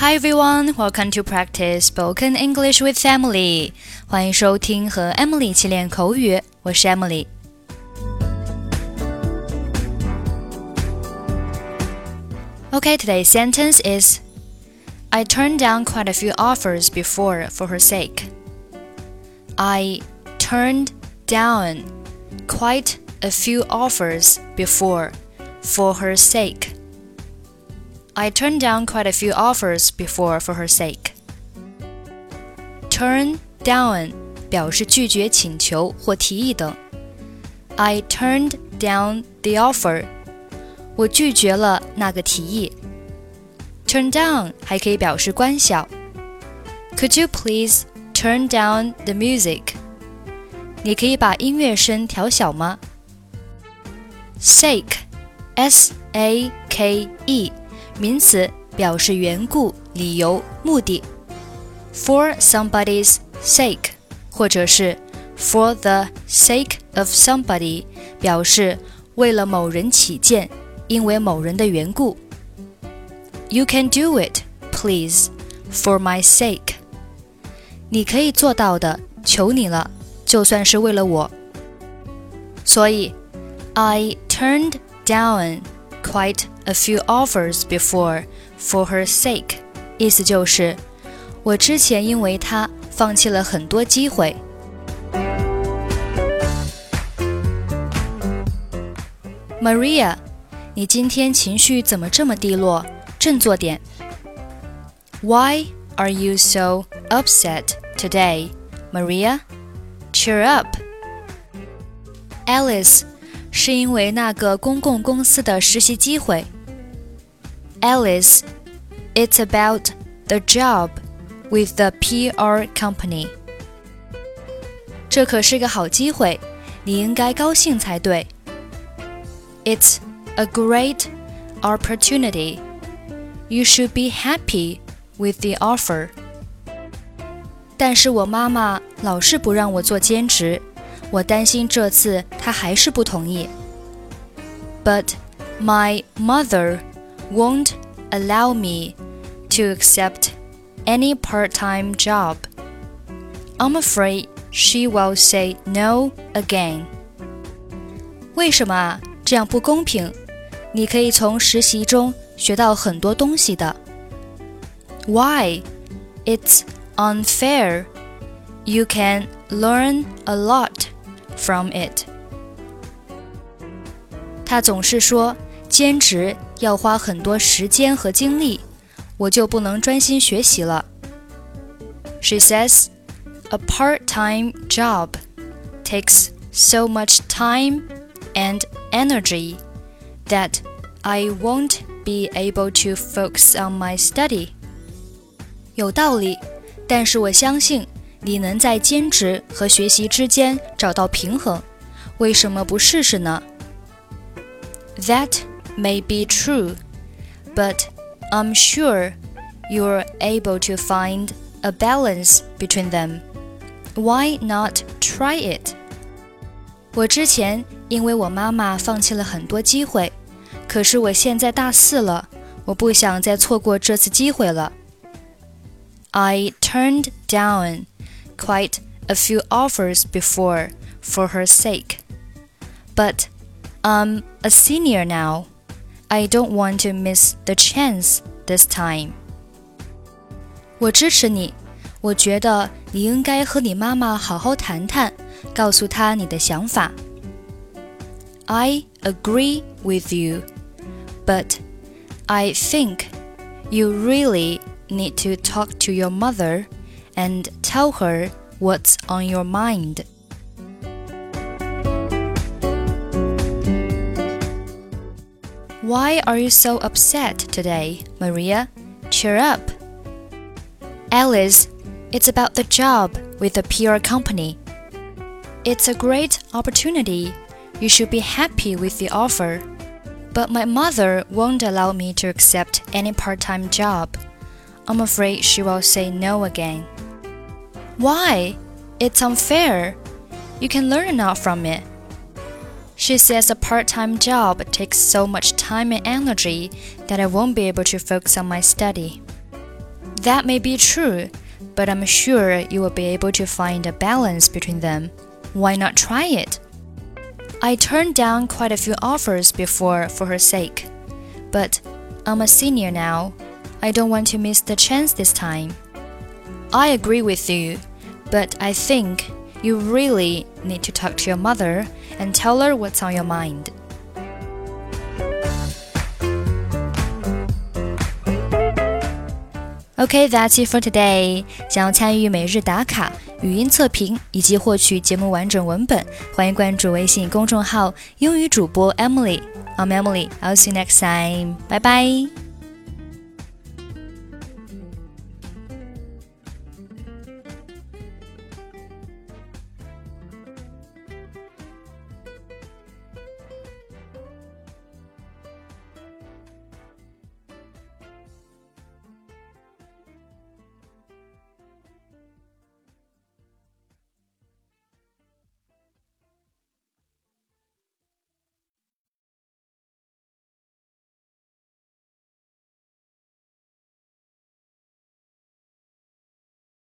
Hi everyone, welcome to practice spoken English with Emily. 欢迎收听和 Emily 一起练口语，我是 Emily。Okay, today's sentence is I turned down quite a few offers before for her sake. I turned down quite a few offers before for her sake. I turned down quite a few offers before for her sake. Turn down 表示拒绝请求或提议等。I turned down the offer. 我拒绝了那个提议。Turn down 还可以表示关小。Could you please turn down the music? 你可以把音乐声调小吗？Sake, S-A-K-E 名词表示缘故、理由、目的。For somebody's sake，或者是 for the sake of somebody，表示为了某人起见，因为某人的缘故。You can do it, please, for my sake。你可以做到的，求你了，就算是为了我。所以，I turned down quite a few offers before for her sake，意思就是我之前因为她放弃了很多机会。Maria，你今天情绪怎么这么低落？振作点。Why are you so upset today, Maria? Cheer up. Alice 是因为那个公共公司的实习机会。Alice, it's about the job with the PR company. 这可是个好机会，你应该高兴才对。It's a great opportunity. You should be happy with the offer. 但是我妈妈老是不让我做兼职。 我担心这次他还是不同意。But my mother won't allow me to accept any part-time job. I'm afraid she will say no again. 为什么啊？这样不公平。你可以从实习中学到很多东西的。Why? It's unfair. You can learn a lot from it。他总是说兼职要花很多时间和精力，我就不能专心学习了。She says a part-time job takes so much time and energy that I won't be able to focus on my study. 有道理，但是我相信 你能在兼职和学习之间找到平衡，为什么不试试呢？That may be true, but I'm sure you're able to find a balance between them. Why not try it? 我之前因为我妈妈放弃了很多机会，可是我现在大四了，我不想再错过这次机会了。I turned down quite a few offers before for her sake. But I'm a senior now. I don't want to miss the chance this time. 我支持你，我觉得你应该和你妈妈好好谈谈，告诉她你的想法。I agree with you, but I think you really need to talk to your mother and tell her what's on your mind. Why are you so upset today, Maria? Cheer up. Alice, it's about the job with the PR company. It's a great opportunity. You should be happy with the offer. But my mother won't allow me to accept any part time job. I'm afraid she will say no again. Why? It's unfair. You can learn enough from it. She says a part time job takes so much time and energy that I won't be able to focus on my study. That may be true, but I'm sure you will be able to find a balance between them. Why not try it? I turned down quite a few offers before for her sake, but I'm a senior now. I don't want to miss the chance this time. I agree with you, but I think you really need to talk to your mother and tell her what's on your mind. Okay, that's it for today. 想要参与每日打卡、语音测评以及获取节目完整文本，欢迎关注微信公众号“英语主播 Emily”。I'm Emily. I'll see you next time. Bye bye.